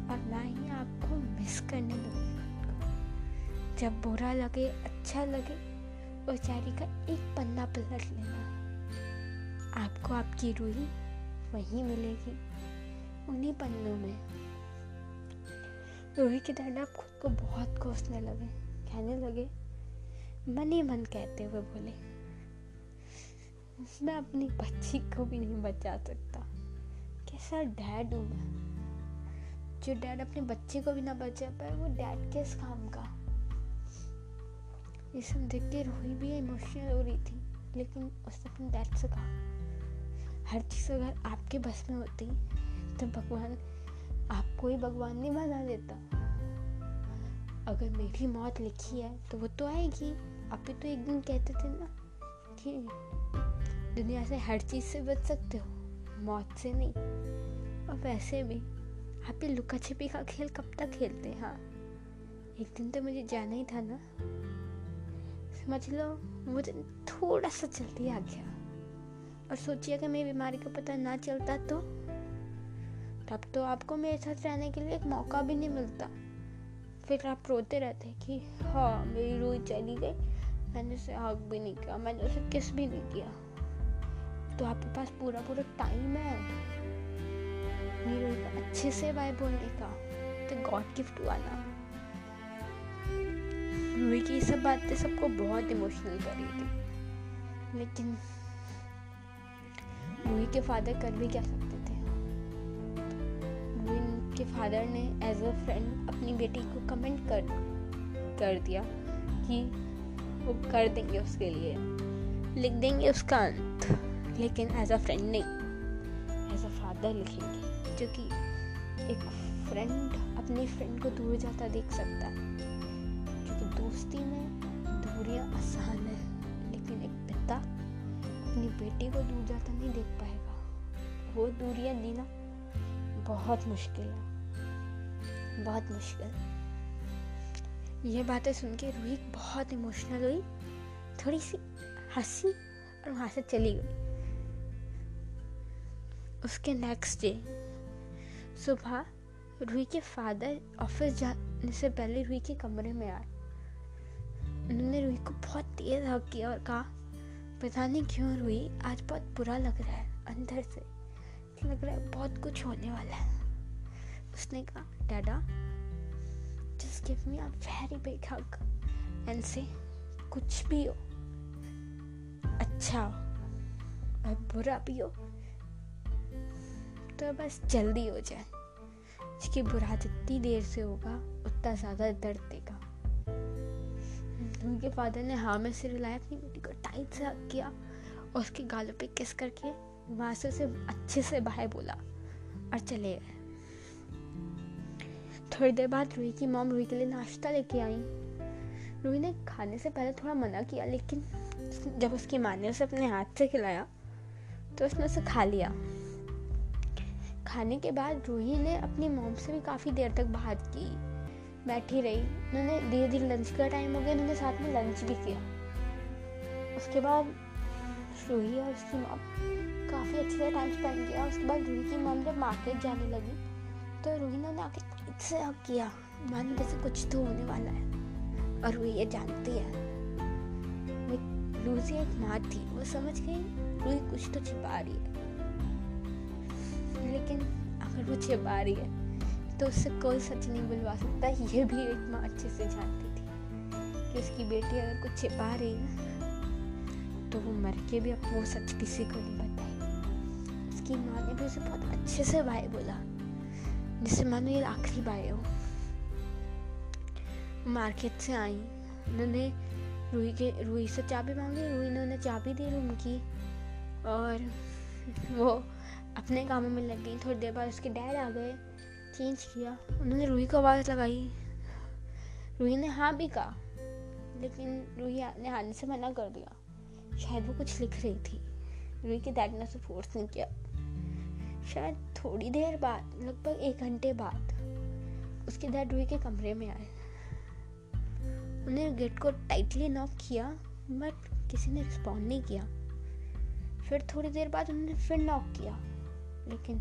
और ना ही आपको मिस करने दूँगी। जब बुरा लगे अच्छा लगे उस डायरी का एक पन्ना पलट लेना। आपको आपकी रूही वहीं मिलेगी। उन्हीं पन्नों में। रूही के डैड आप खुद को बहुत कोसने लगे। कहने लगे, मन ही मन कहते हुए बोले, मैं अपनी बच्ची को भी नहीं बचा सकता। कैसा डैड हूँ मैं। जो डैड अपने बच्चे को भी ना बचा पाए, वो डैड किस काम का? ये सब देख के रोही भी इमोशनल हो रही थी, लेकिन उसने अपने डैड से कहा, हर चीज़ अगर आपके बस में होती तो भगवान आपको ही भगवान नहीं बना देता। अगर मेरी मौत लिखी है तो वो तो आएगी। आप ही तो एक दिन कहते थे ना कि दुनिया से हर चीज़ से बच सकते हो, मौत से नहीं। और वैसे भी, आप ये लुका छिपी का खेल कब तक खेलते हैं? हाँ एक दिन तो मुझे जाना ही था ना। समझ लो, मुझे थोड़ा सा जल्दी आ गया। और सोचिए कि मेरी बीमारी का पता ना चलता तो? तो आपको मेरे साथ रहने के लिए एक मौका भी नहीं मिलता। फिर आप रोते रहते कि हाँ मेरी रूह चली गई। मैंने उसे हक भी नहीं किया, मैंने उसे किस भी नहीं किया। तो आपके पास पूरा पूरा टाइम है अच्छे से बाय बोलने का तो गॉड गिफ्ट हुआ ना। रूही की सब बातें सबको बहुत इमोशनल कर थी। लेकिन रूही के फादर कर भी क्या सकते? के फादर ने एज अ फ्रेंड अपनी बेटी को कमेंट कर कर दिया कि वो कर देंगे उसके लिए। लिख देंगे उसका अंत। लेकिन एज अ फ्रेंड नहीं। एज अ फादर लिखेंगे। जो कि एक फ्रेंड अपनी फ्रेंड को दूर जाता देख सकता है। क्योंकि दोस्ती में दूरियाँ आसान है, लेकिन एक पिता अपनी बेटी को दूर जाता नहीं देख पाएगा। वो दूरियाँ देना बहुत मुश्किल है। बहुत मुश्किल। ये बातें सुन के रूही बहुत इमोशनल हुई थोड़ी सी हँसी और वहाँ से चली गई। उसके नेक्स्ट डे सुबह रूही के फादर ऑफ़िस जाने से पहले रूही के कमरे में आए। उन्होंने रूही को बहुत तेज हक किया और कहा, पता नहीं क्यों रूही आज बहुत बुरा लग रहा है अंदर से। लग रहा है बहुत कुछ होने वाला है। उसने कहा, dada just give me a very big hug and से कुछ भी हो अच्छा और बुरा भी हो तो बस जल्दी हो जाए। क्योंकि बुरा जितनी देर से होगा, उतना ज़्यादा दर्द देगा। उनके फादर ने हाँ में से रुलाया अपनी बेटी को टाइट से हक किया और उसके गालों पे किस करके वहाँ से अच्छे से बाहर बोला और चले गए। थोड़ी देर बाद रूही की मॉम रूही के लिए नाश्ता लेके आई। रूही ने खाने से पहले थोड़ा मना किया, लेकिन जब उसकी माँ ने उसे अपने हाथ से खिलाया तो उसने उसे खा लिया। खाने के बाद रूही ने अपनी मॉम से भी काफ़ी देर तक बात की, बैठी रही। उन्होंने धीरे धीरे लंच का टाइम हो गया, उन्होंने साथ में लंच भी किया। उसके बाद रूही और उसकी मॉम काफ़ी अच्छे से टाइम स्पेंड किया उसके बाद रूही की मॉम जब मार्केट जाने लगी तो रूही ने आके टाइट से हक किया, मन जैसे कुछ तो होने वाला है। और रूही ये जानती है। लूसी एक माँ थी, वो समझ गई रूही कुछ तो छिपा रही है। लेकिन अगर वो छिपा रही है तो उससे कोई सच नहीं बुलवा सकता, ये भी एक माँ अच्छे से जानती थी कि उसकी बेटी अगर कुछ छिपा रही है तो वो मर के भी अब वो सच किसी को नहीं बताएगी उसकी माँ ने भी उसे बहुत अच्छे से भाई बोला, जिससे मानो ये आखिरी भाई हो। मार्केट से आई। उन्होंने रूही के रूही से चाबी मांगी रूही ने उन्हें चाबी दी रूम की और वो अपने कामों में लग गई। थोड़ी देर बाद उसके डैड आ गए, चेंज किया। उन्होंने रूही को आवाज़ लगाई। रूही ने हाँ भी कहा, लेकिन रूही ने आने से मना कर दिया। शायद वो कुछ लिख रही थी। रूही के डैड ने उसे फोर्स नहीं किया। शायद थोड़ी देर बाद लगभग एक घंटे बाद उसके डैड रूही के कमरे में आए। उन्हें गेट को टाइटली नॉक किया बट किसी ने रिस्पॉन्ड नहीं किया। फिर थोड़ी देर बाद उन्होंने फिर नॉक किया लेकिन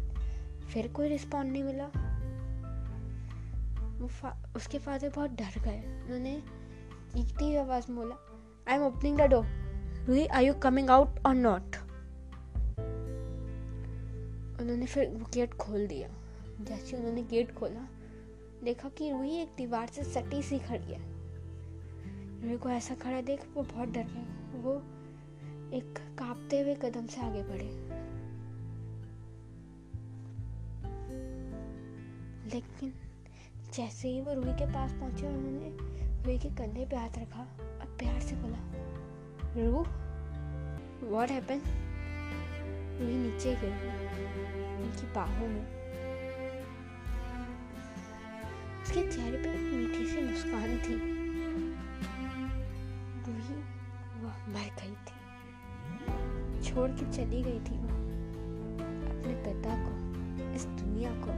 फिर कोई रिस्पॉन्ड नहीं मिला। वो फा, उसके फादर बहुत डर गए। उन्होंने चीखती हुई आवाज़ में बोला I am opening the door Roohi are you coming out और नॉट उन्होंने फिर वो गेट खोल दिया। जैसे उन्होंने गेट खोला, देखा कि रूही एक दीवार से सटी सी खड़ी है। रूही को ऐसा खड़ा देख, वो बहुत डर गए वो एक कांपते हुए कदम से आगे बढ़े। लेकिन जैसे ही वो रूही के पास पहुँचे, उन्होंने रूही के कंधे पे हाथ रखा और प्यार से बोला रू व्हाट हैपन रूही नीचे गिर उनकी बाहों में। उसके चेहरे पे मीठी सी मुस्कान थी। रूही वह मर गई थी। छोड़ के चली गई थी वो। अपने पिता को, इस दुनिया को,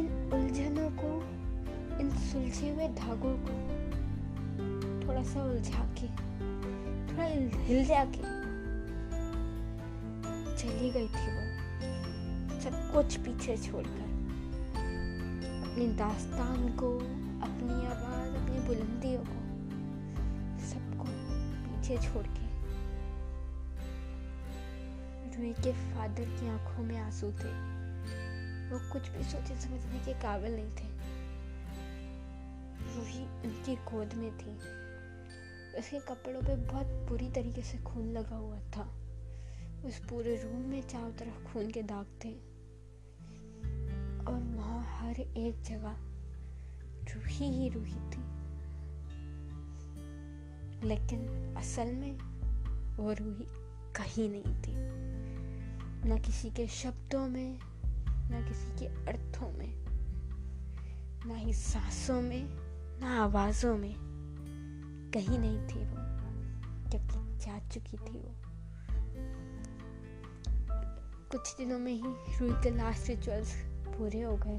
इन उलझनों को, इन सुलझे हुए धागों को, थोड़ा सा उलझा के, थोड़ा हिल जाके चली गई थी वो। सब कुछ पीछे छोड़कर। अपनी दास्तान को, अपनी आवाज़, अपनी बुलंदियों को सबको पीछे छोड़ के रूही के फादर की आँखों में आँसू थे। वो कुछ भी सोचे समझने के काबिल नहीं थे। रूही उनकी गोद में थी। उसके कपड़ों पे बहुत बुरी तरीके से खून लगा हुआ था। उस पूरे रूम में चारों तरफ़ खून के दाग थे। और वहाँ हर एक जगह रूही ही रूही थी। लेकिन असल में वो रूही कहीं नहीं थी। न किसी के शब्दों में, न किसी के अर्थों में, ना ही सांसों में, ना आवाजों में कहीं नहीं थी वो, जबकि जा चुकी थी वो। कुछ दिनों में ही रूही के लास्ट रिचुअल्स पूरे हो गए।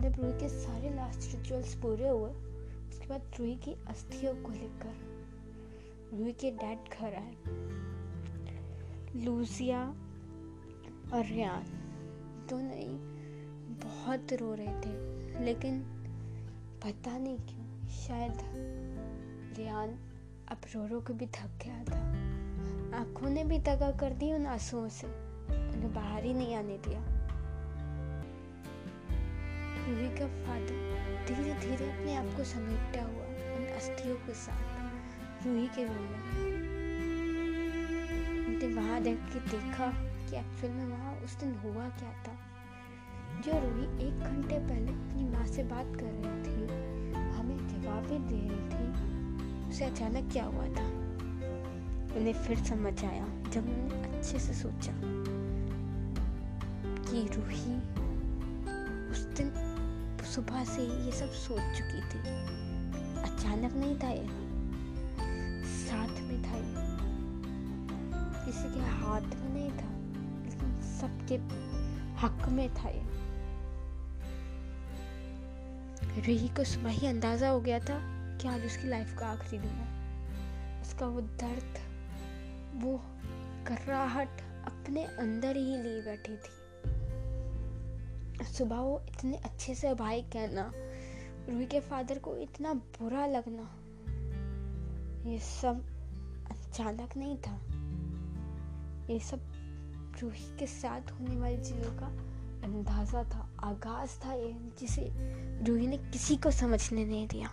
जब रूही के सारे लास्ट रिचुअल्स पूरे हुए, उसके बाद रूही की अस्थियों को लेकर रूही के डैड घर आए। लूजिया और रियान दोनों ही बहुत रो रहे थे, लेकिन पता नहीं क्यों, शायद रियान अब रो रो के भी थक गया था। आँखों ने भी दगा कर दी उन आंसुओं से। उन्हें बाहर ही नहीं आने दिया। रूही का फादर धीरे धीरे अपने आप को समेटता हुआ उन अस्थियों के साथ रूही के रूम में उनने वहाँ देख के देखा कि एक्चुअल में वहाँ उस दिन हुआ क्या था। जो रूही एक घंटे पहले अपनी माँ से बात कर रही थी, हमें जवाब दे रही थी, उसे अचानक क्या हुआ था? उन्हें फिर समझ आया, जब उन्होंने अच्छे से सोचा। कि रूही उस दिन सुबह से ये सब सोच चुकी थी। अचानक नहीं था ये। साथ में था ये। किसी के हाथ में नहीं था, लेकिन सबके हक में था ये। रूही को सुबह ही अंदाज़ा हो गया था कि आज उसकी लाइफ का आखिरी दिन है। उसका वो दर्द, वो कर्राहट अपने अंदर ही लिए बैठी थी। सुबह वो इतने अच्छे से भाई कहना, रूही के फादर को इतना बुरा लगना, ये सब अचानक नहीं था। ये सब रूही के साथ होने वाली चीज़ों का अंदाज़ा था, आगाज़ था ये, जिसे रूही ने किसी को समझने नहीं दिया।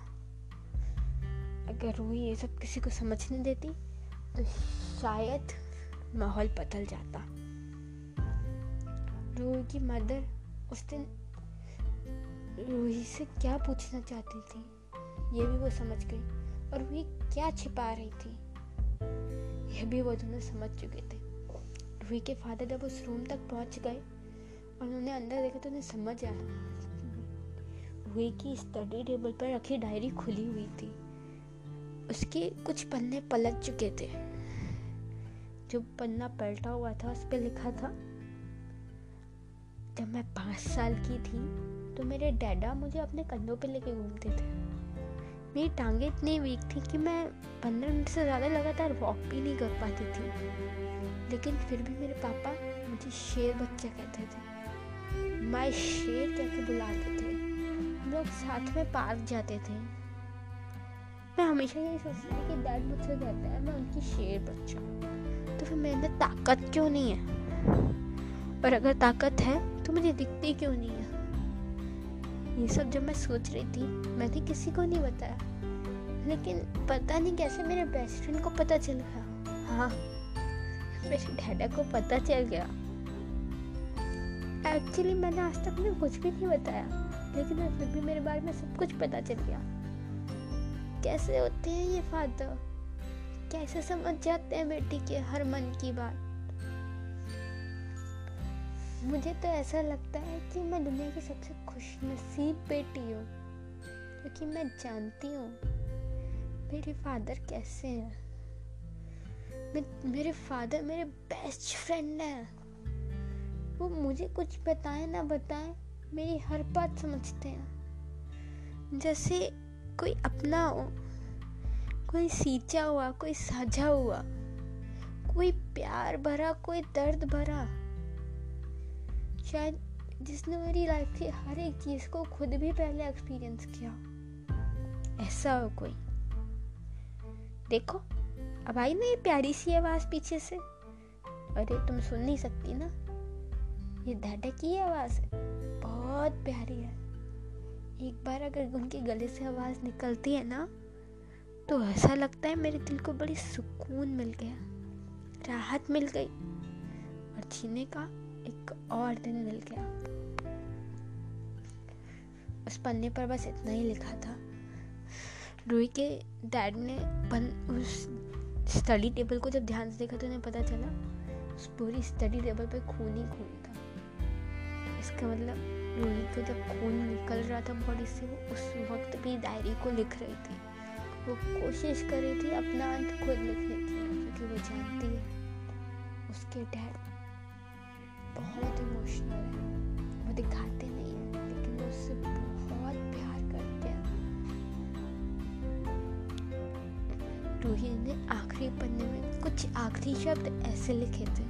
अगर रूही ये सब किसी को समझने देती तो शायद माहौल बदल जाता। रूही की मदर उस दिन रूही से क्या पूछना चाहती थी, ये भी वो समझ गई और रूही क्या छिपा रही थी, यह भी वो दोनों समझ चुके थे। रूही के फादर जब उस रूम तक पहुँच गए और उन्होंने अंदर देखा तो उन्हें समझ आया रूही की स्टडी टेबल पर रखी डायरी खुली हुई थी। उसके कुछ पन्ने पलट चुके थे। जो पन्ना पलटा हुआ था, उस पर लिखा था जब मैं पाँच साल की थी तो मेरे डैडा मुझे अपने कंधों पे लेके घूमते थे। मेरी टांगे इतनी वीक थी कि मैं पंद्रह मिनट से ज़्यादा लगातार वॉक भी नहीं कर पाती थी। लेकिन फिर भी मेरे पापा मुझे शेर बच्चा कहते थे। माई शेर कह बुलाते थे। हम लोग साथ में पार्क जाते थे। मैं हमेशा यही सोचती थी कि डैड मुझसे कहता है, मैं उनकी शेर बच्चा तो फिर मेरे ताकत क्यों नहीं है? और अगर ताकत है तो मुझे दिखती क्यों नहीं है? ये सब जब मैं सोच रही थी, मैंने किसी को नहीं बताया। लेकिन पता नहीं कैसे मेरे बेस्ट फ्रेंड को पता चल गया। हाँ मेरे डैडा को पता चल गया। एक्चुअली मैंने आज तक उन्हें कुछ भी नहीं बताया। लेकिन आज फिर भी मेरे बारे में सब कुछ पता चल गया। कैसे होते हैं ये फादर कैसे समझ जाते हैं बेटी के हर मन की बात? मुझे तो ऐसा लगता है कि मैं दुनिया की सबसे खुशनसीब बेटी हूँ, क्योंकि मैं जानती हूँ मेरे फादर कैसे हैं। मेरे फादर मेरे बेस्ट फ्रेंड हैं। वो मुझे कुछ बताए ना बताए, मेरी हर बात समझते हैं। जैसे कोई अपना हो, कोई सींचा हुआ, कोई साझा हुआ, कोई प्यार भरा, कोई दर्द भरा शायद जिसने मेरी लाइफ की हर एक चीज़ को खुद भी पहले एक्सपीरियंस किया। ऐसा हो कोई? देखो, अब आई ना ये प्यारी सी आवाज़ पीछे से। अरे, तुम सुन नहीं सकती ना? ये डैडा की आवाज़ है। बहुत प्यारी है। एक बार अगर उनके गले से आवाज़ निकलती है ना तो ऐसा लगता है मेरे दिल को बड़ी सुकून मिल गया। राहत मिल गई। और जीने का एक और दिन मिल गया। उस पन्ने पर बस इतना ही लिखा था। रूही के डैड ने पन उस स्टडी टेबल को जब ध्यान से देखा तो उन्हें पता चला, उस पूरी स्टडी टेबल पे खून ही खून था। इसका मतलब रूही को जब खून निकल रहा था बॉडी से, वो उस वक्त भी डायरी को लिख रही थी। वो कोशिश कर रही थी अपना अंत खुद लिखने की, क्योंकि वो जानती है। उसके डैड बहुत इमोशनल है। वो दिखाते नहीं है, लेकिन वो उससे बहुत प्यार करते हैं। रूही ने आखिरी पन्ने में कुछ आखिरी शब्द ऐसे लिखे थे।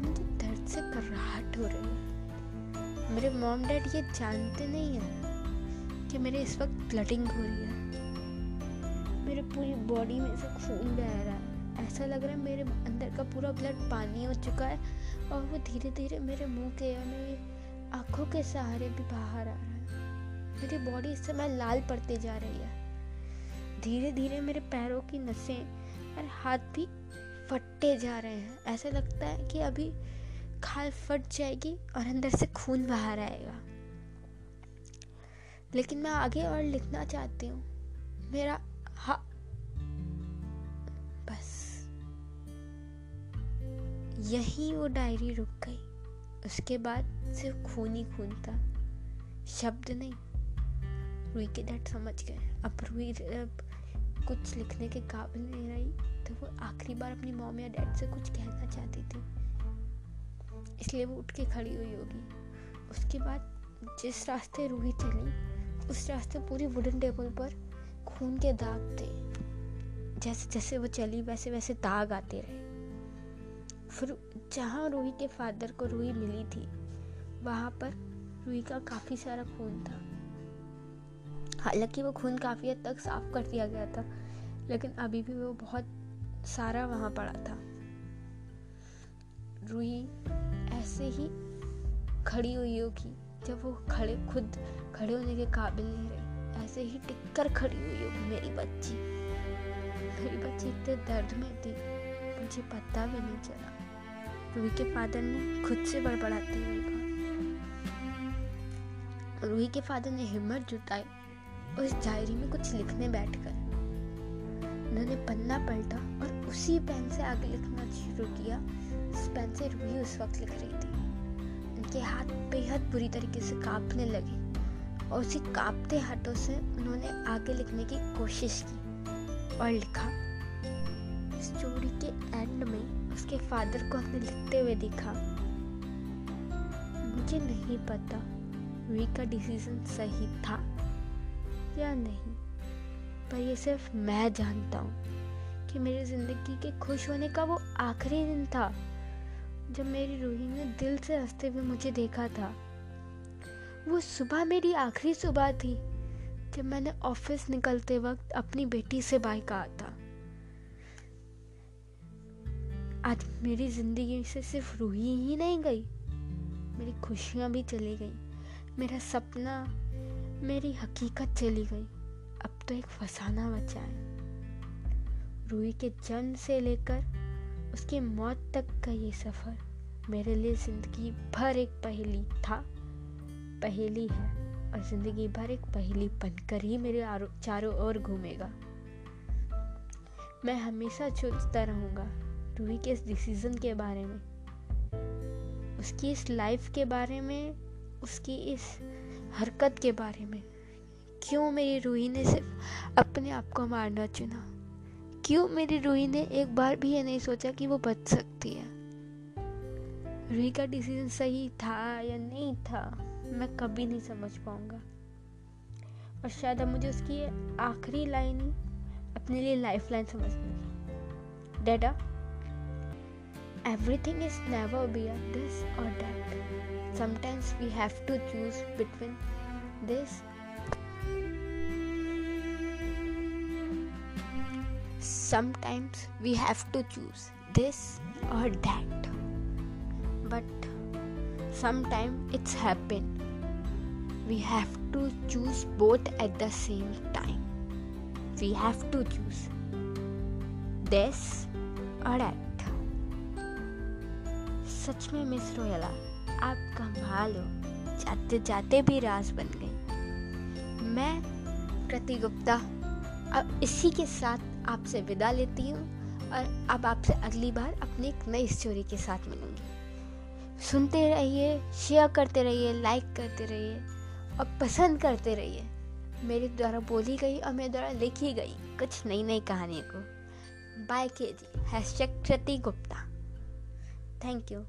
मुझे दर्द से कराहट हो रही है। मेरे मॉम डैड ये जानते नहीं हैं कि मेरे इस वक्त ब्लडिंग हो रही है। मेरे पूरी बॉडी में से खून बह रहा है। ऐसा लग रहा है मेरे अंदर का पूरा ब्लड पानी हो चुका है। और वो धीरे धीरे मेरे मुँह के या मेरी आँखों के सहारे भी बाहर आ रहा है। मेरी बॉडी इस समय लाल पड़ती जा रही है। धीरे धीरे मेरे पैरों की नसें और हाथ भी फटते जा रहे हैं। ऐसा लगता है कि अभी खाल फट जाएगी और अंदर से खून बाहर आएगा। लेकिन मैं आगे और लिखना चाहती हूँ। मेरा हा बस। यही वो डायरी रुक गई। उसके बाद सिर्फ़ खून ही खून था। शब्द नहीं। रुई के डैड समझ गए। अब रुई, अब कुछ लिखने के काबिल नहीं रही तो वो आखिरी बार अपनी मॉम या डैड से कुछ कहना चाहती थी। इसलिए वो उठ के खड़ी हुई होगी। उसके बाद जिस रास्ते रूही चली, उस रास्ते पूरी वुडन टेबल पर खून के दाग थे। जैसे जैसे वो चली वैसे वैसे दाग आते रहे। फिर जहाँ रूही के फादर को रूही मिली थी, वहाँ पर रूही का काफ़ी सारा खून था। हालाँकि वो खून काफ़ी हद तक साफ़ कर दिया गया था, लेकिन अभी भी वो बहुत सारा वहाँ पड़ा था। रूही ऐसे ही खड़ी हुई होगी, जब वो खड़े, खुद खड़े होने के काबिल नहीं रही, ऐसे ही टिककर खड़ी हुई होगी मेरी बच्ची। मेरी बच्ची इतने दर्द में थी, मुझे पता भी नहीं चला। रूही के फादर ने खुद से बड़बड़ाते हुए कहा। रूही के फादर ने हिम्मत जुटाई उस डायरी में कुछ लिखने बैठकर। उन्होंने पन्ना पलटा और उसी पेन से आगे लिखना शुरू किया जिस पेन से रूही उस वक्त लिख रही थी। उनके हाथ बेहद बुरी तरीके से कांपने लगे और उसी कांपते हाथों से उन्होंने आगे लिखने की कोशिश की और लिखा स्टोरी के एंड में उसके फादर को हमने लिखते हुए देखा। मुझे नहीं पता वी का डिसीज़न सही था या नहीं, पर ये सिर्फ़ मैं जानता हूँ कि मेरी ज़िंदगी के खुश होने का वो आखिरी दिन था, जब मेरी रूही ने दिल से हँसते हुए मुझे देखा था। वो सुबह मेरी आखिरी सुबह थी, जब मैंने ऑफ़िस निकलते वक्त अपनी बेटी से बाय कहा था। आज मेरी ज़िंदगी से सिर्फ़ रूही ही नहीं गई, मेरी खुशियाँ भी चली गई, मेरा सपना, मेरी हकीकत चली गई। अब तो एक फसाना बचा है। रूही के जन्म से लेकर उसकी मौत तक का ये सफ़र मेरे लिए ज़िंदगी भर एक पहेली था। पहेली है और ज़िंदगी भर एक पहेली बनकर ही मेरे चारों ओर घूमेगा। मैं हमेशा सोचता रहूँगा। रूही के इस डिसीज़न के बारे में? उसकी इस लाइफ के बारे में? उसकी इस हरकत के बारे में? क्यों मेरी रूही ने सिर्फ़ अपने आप को मारना चुना? क्यों मेरी रूही ने एक बार भी ये नहीं सोचा कि वो बच सकती है? रूही का डिसीज़न सही था या नहीं था, मैं कभी नहीं समझ पाऊँगा। और शायद अब मुझे उसकी आखिरी लाइन ही अपने लिए लाइफ लाइन समझनी डेडा everything is never be a this or that sometimes we have to choose between this sometimes we have to choose this or that but Sometimes it's happen. We have to choose both at the same time. We have to choose this or that. सच में miss रोयला। आप कमाल हो। जाते जाते भी राज बन गई। मैं कृति गुप्ता अब इसी के साथ आपसे विदा लेती हूँ और अब आपसे अगली बार अपनी एक नई स्टोरी के साथ मिलूँगी। सुनते रहिए शेयर करते रहिए लाइक करते रहिए और पसंद करते रहिए। मेरे द्वारा बोली गई और मेरे द्वारा लिखी गई कुछ नई नई कहानियों को। By K G hashtag Kriti Gupta thank you